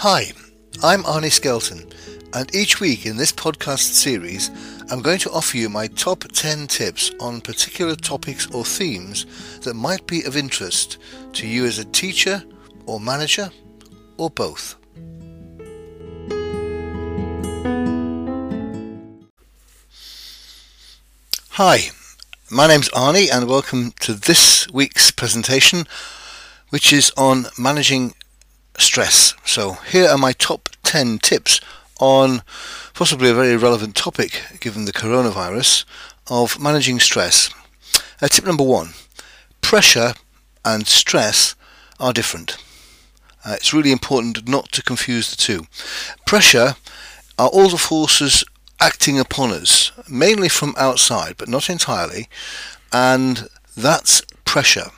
Hi, I'm Arnie Skelton, and each week in this podcast series, I'm going to offer you my top 10 tips on particular topics or themes that might be of interest to you as a teacher or manager or both. Hi, my name's Arnie, and welcome to this week's presentation, which is on managing stress. So, here are my top 10 tips on possibly a very relevant topic given the coronavirus of managing stress. Uh, tip number one pressure and stress are different. Uh, it's really important not to confuse the two. Pressure are all the forces acting upon us, mainly from outside, but not entirely, and that's pressure.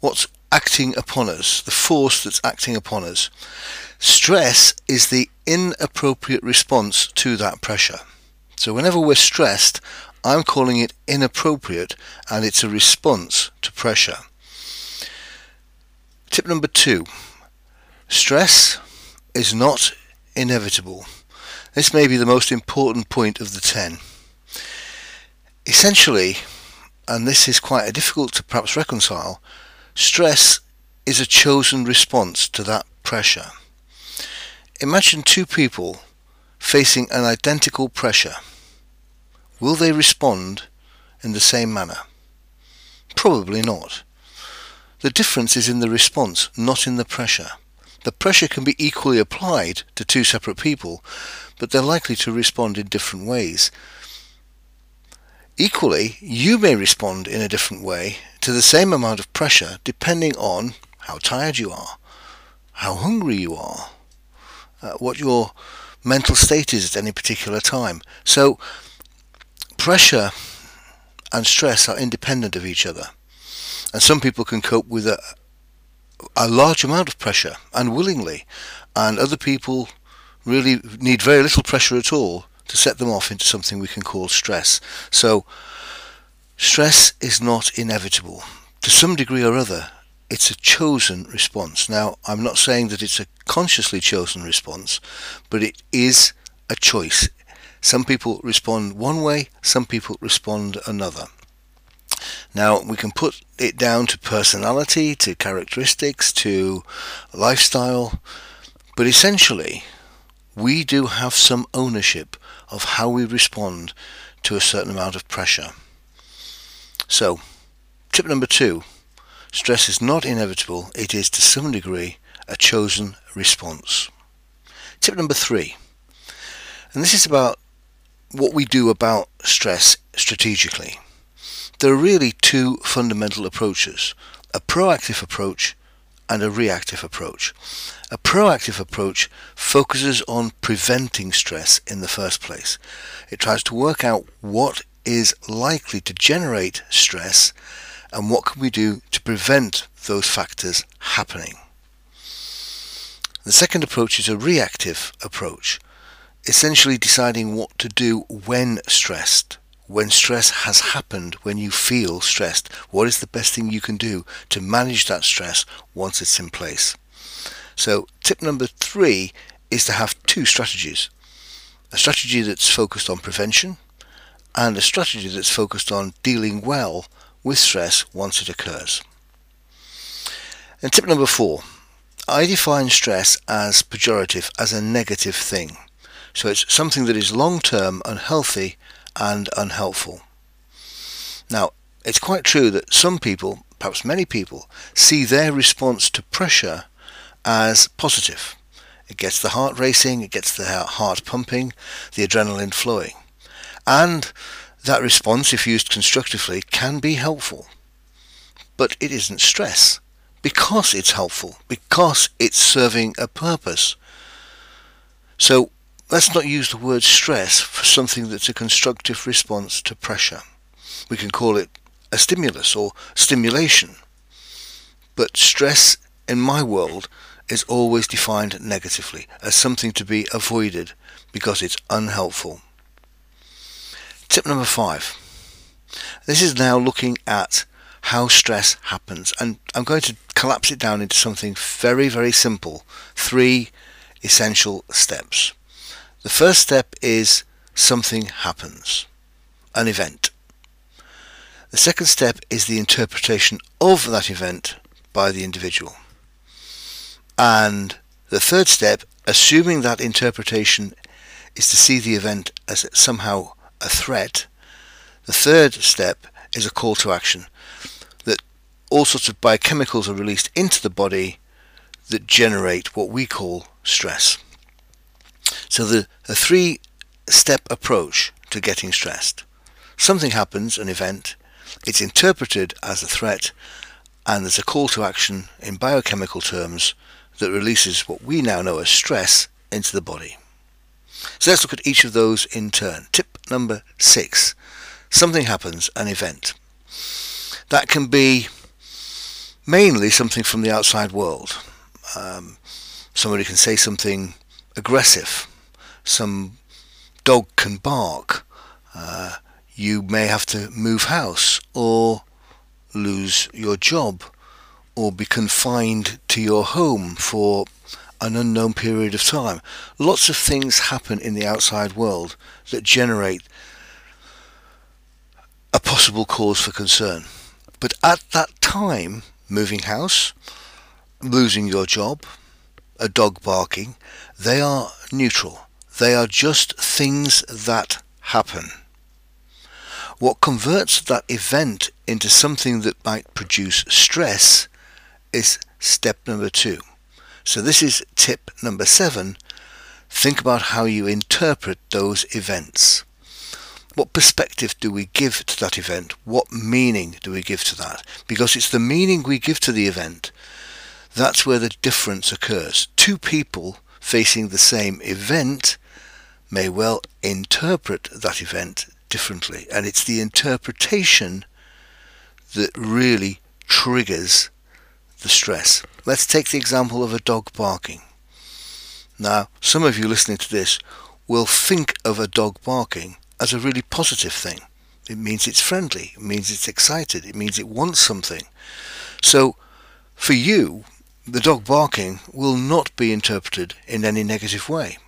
What's acting upon us, the force that's acting upon us. Stress is the inappropriate response to that pressure. So whenever we're stressed, I'm calling it inappropriate and it's a response to pressure. Tip number two stress is not inevitable. This may be the most important point of the 10. Essentially, and this is quite a difficult to perhaps reconcile, Stress is a chosen response to that pressure. Imagine two people facing an identical pressure. Will they respond in the same manner? Probably not. The difference is in the response, not in the pressure. The pressure can be equally applied to two separate people, but they're likely to respond in different ways. Equally, you may respond in a different way to the same amount of pressure depending on how tired you are, how hungry you are, uh, what your mental state is at any particular time. So, pressure and stress are independent of each other. And some people can cope with a, a large amount of pressure and willingly, and other people really need very little pressure at all to set them off into something we can call stress. So, Stress is not inevitable. To some degree or other, it's a chosen response. Now, I'm not saying that it's a consciously chosen response, but it is a choice. Some people respond one way, some people respond another. Now, we can put it down to personality, to characteristics, to lifestyle, but essentially, we do have some ownership of how we respond to a certain amount of pressure. So, tip number two stress is not inevitable, it is to some degree a chosen response. Tip number three, and this is about what we do about stress strategically. There are really two fundamental approaches a proactive approach and a reactive approach. A proactive approach focuses on preventing stress in the first place. It tries to work out what is likely to generate stress and what can we do to prevent those factors happening. The second approach is a reactive approach, essentially deciding what to do when stressed. When stress has happened, when you feel stressed, what is the best thing you can do to manage that stress once it's in place? So, tip number three is to have two strategies. A strategy that's focused on prevention and a strategy that's focused on dealing well with stress once it occurs. And tip number four, I define stress as pejorative, as a negative thing. So it's something that is long term unhealthy and unhelpful. Now, it's quite true that some people, perhaps many people, see their response to pressure as positive. It gets the heart racing, it gets the heart pumping, the adrenaline flowing. And that response, if used constructively, can be helpful. But it isn't stress because it's helpful, because it's serving a purpose. So let's not use the word stress for something that's a constructive response to pressure. We can call it a stimulus or stimulation. But stress in my world is always defined negatively as something to be avoided because it's unhelpful. Tip number five. This is now looking at how stress happens and I'm going to collapse it down into something very very simple. Three essential steps. The first step is something happens, an event. The second step is the interpretation of that event by the individual. And the third step, assuming that interpretation is to see the event as somehow a threat, the third step is a call to action that all sorts of biochemicals are released into the body that generate what we call stress. So the, the three step approach to getting stressed. Something happens, an event, it's interpreted as a threat, and there's a call to action in biochemical terms that releases what we now know as stress into the body. So let's look at each of those in turn. Tip number six. Something happens, an event. That can be mainly something from the outside world. Um, somebody can say something aggressive. Some dog can bark. Uh, you may have to move house or lose your job or be confined to your home for an unknown period of time. Lots of things happen in the outside world that generate a possible cause for concern. But at that time, moving house, losing your job, a dog barking, they are neutral. They are just things that happen. What converts that event into something that might produce stress is step number two. So this is tip number seven. Think about how you interpret those events. What perspective do we give to that event? What meaning do we give to that? Because it's the meaning we give to the event that's where the difference occurs. Two people facing the same event may well interpret that event differently, and it's the interpretation that really triggers the stress. Let's take the example of a dog barking. Now, some of you listening to this will think of a dog barking as a really positive thing. It means it's friendly, it means it's excited, it means it wants something. So, for you, the dog barking will not be interpreted in any negative way.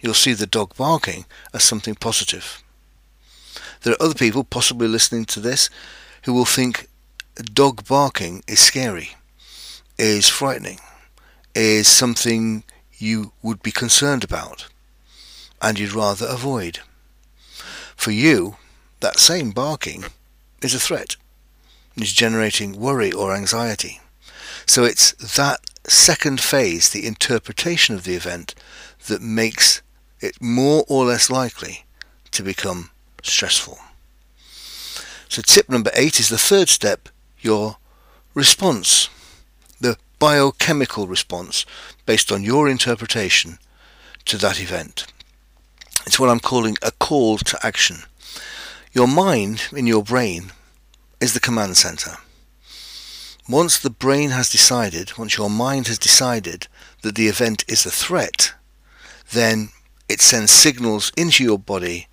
You'll see the dog barking as something positive. There are other people possibly listening to this who will think dog barking is scary, is frightening, is something you would be concerned about and you'd rather avoid. For you, that same barking is a threat. It's generating worry or anxiety. So it's that second phase, the interpretation of the event, that makes it more or less likely to become stressful. So tip number eight is the third step, your response, the biochemical response based on your interpretation to that event. It's what I'm calling a call to action. Your mind in your brain is the command center. Once the brain has decided, once your mind has decided that the event is a threat, then it sends signals into your body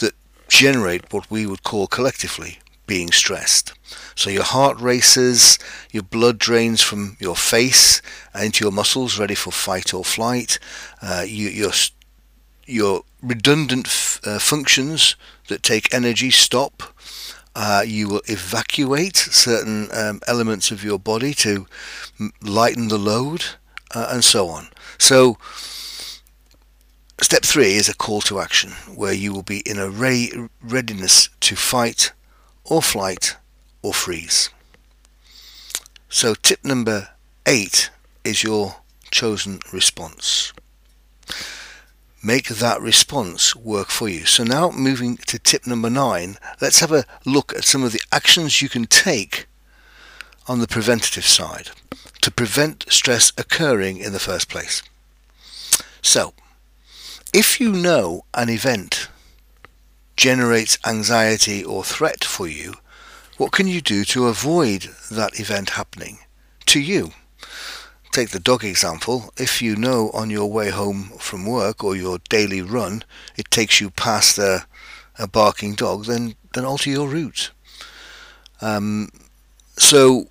that generate what we would call collectively being stressed. So your heart races, your blood drains from your face and into your muscles, ready for fight or flight. Uh, you, your your redundant f- uh, functions that take energy stop. Uh, you will evacuate certain um, elements of your body to lighten the load uh, and so on. So step three is a call to action where you will be in a re- readiness to fight or flight or freeze. So tip number eight is your chosen response make that response work for you. So now moving to tip number nine, let's have a look at some of the actions you can take on the preventative side to prevent stress occurring in the first place. So, if you know an event generates anxiety or threat for you, what can you do to avoid that event happening to you? Take the dog example, if you know on your way home from work or your daily run it takes you past a, a barking dog, then, then alter your route. Um, so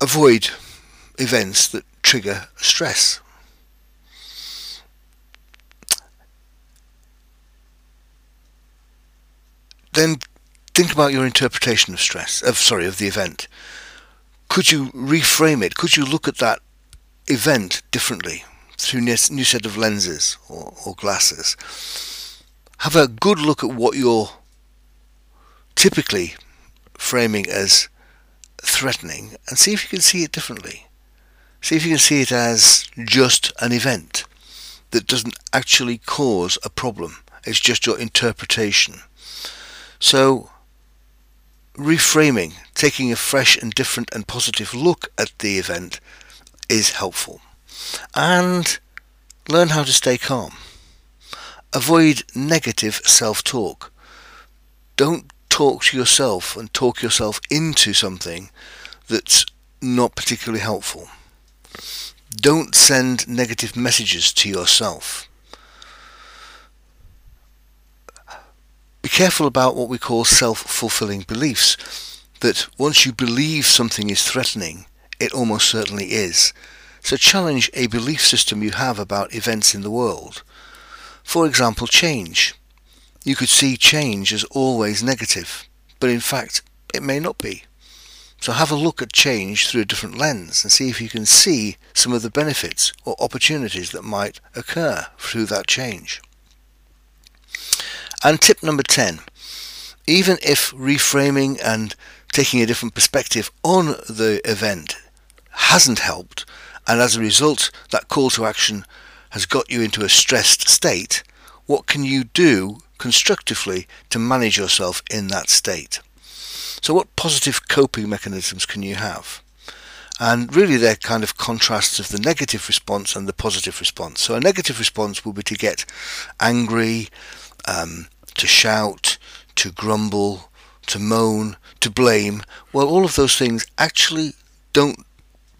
avoid events that trigger stress. Then think about your interpretation of stress, of sorry, of the event. Could you reframe it? Could you look at that event differently through a new set of lenses or, or glasses? Have a good look at what you're typically framing as threatening and see if you can see it differently. See if you can see it as just an event that doesn't actually cause a problem. It's just your interpretation. So reframing, taking a fresh and different and positive look at the event is helpful. And learn how to stay calm. Avoid negative self-talk. Don't talk to yourself and talk yourself into something that's not particularly helpful. Don't send negative messages to yourself. Be careful about what we call self-fulfilling beliefs, that once you believe something is threatening, it almost certainly is. So challenge a belief system you have about events in the world. For example, change. You could see change as always negative, but in fact it may not be. So have a look at change through a different lens and see if you can see some of the benefits or opportunities that might occur through that change. And tip number 10, even if reframing and taking a different perspective on the event hasn't helped, and as a result that call to action has got you into a stressed state, what can you do constructively to manage yourself in that state? So what positive coping mechanisms can you have? And really they're kind of contrasts of the negative response and the positive response. So a negative response will be to get angry, um, to shout, to grumble, to moan, to blame, well, all of those things actually don't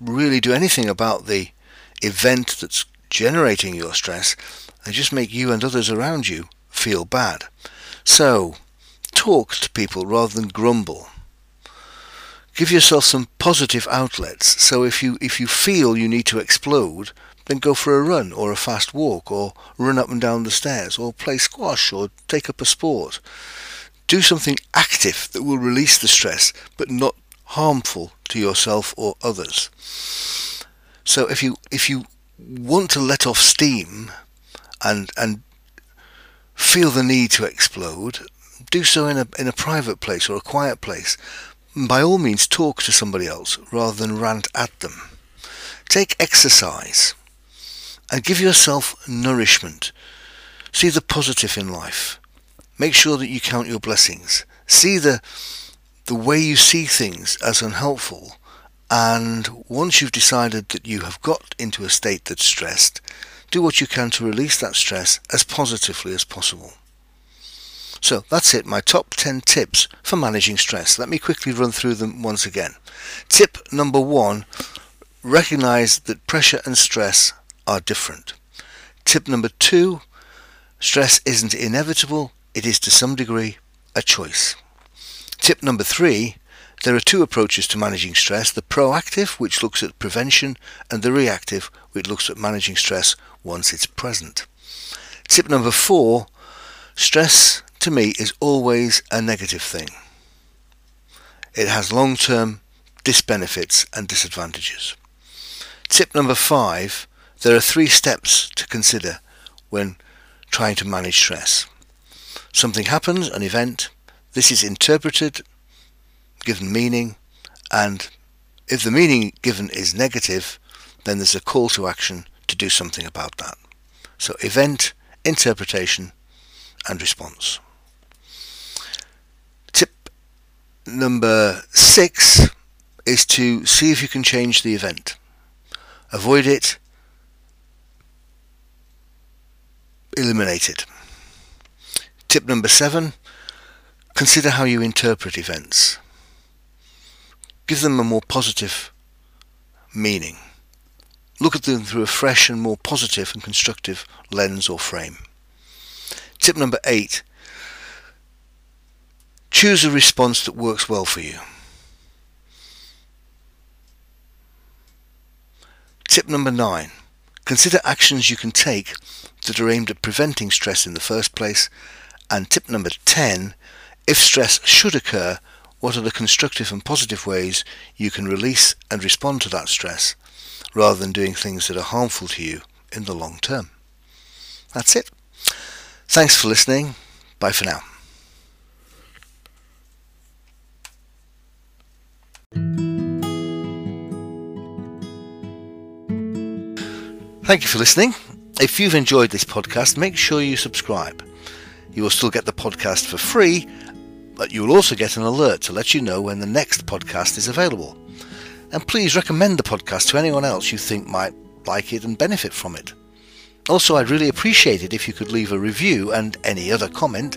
really do anything about the event that's generating your stress. They just make you and others around you feel bad. So, talk to people rather than grumble. Give yourself some positive outlets. So if you if you feel you need to explode, then go for a run or a fast walk or run up and down the stairs or play squash or take up a sport. Do something active that will release the stress but not harmful to yourself or others. So if you if you want to let off steam and and feel the need to explode, do so in a in a private place or a quiet place. By all means talk to somebody else rather than rant at them. Take exercise and give yourself nourishment. See the positive in life. Make sure that you count your blessings. See the the way you see things as unhelpful and once you've decided that you have got into a state that's stressed, do what you can to release that stress as positively as possible. So that's it, my top 10 tips for managing stress. Let me quickly run through them once again. Tip number one, recognize that pressure and stress are different. Tip number two, stress isn't inevitable, it is to some degree a choice. Tip number three, there are two approaches to managing stress, the proactive, which looks at prevention, and the reactive, which looks at managing stress once it's present. Tip number four, stress to me is always a negative thing. It has long-term disbenefits and disadvantages. Tip number five, there are three steps to consider when trying to manage stress. Something happens, an event, this is interpreted, given meaning, and if the meaning given is negative, then there's a call to action to do something about that. So event, interpretation, and response. Tip number six is to see if you can change the event. Avoid it, eliminate it. Tip number seven, consider how you interpret events. Give them a more positive meaning. Look at them through a fresh and more positive and constructive lens or frame. Tip number eight, choose a response that works well for you. Tip number nine. Consider actions you can take that are aimed at preventing stress in the first place. And tip number 10. If stress should occur, what are the constructive and positive ways you can release and respond to that stress rather than doing things that are harmful to you in the long term? That's it. Thanks for listening. Bye for now. Thank you for listening. If you've enjoyed this podcast, make sure you subscribe. You will still get the podcast for free, but you will also get an alert to let you know when the next podcast is available. And please recommend the podcast to anyone else you think might like it and benefit from it. Also, I'd really appreciate it if you could leave a review and any other comment,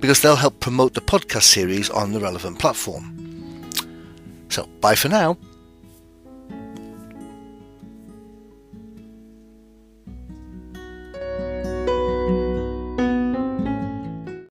because they'll help promote the podcast series on the relevant platform. So, bye for now.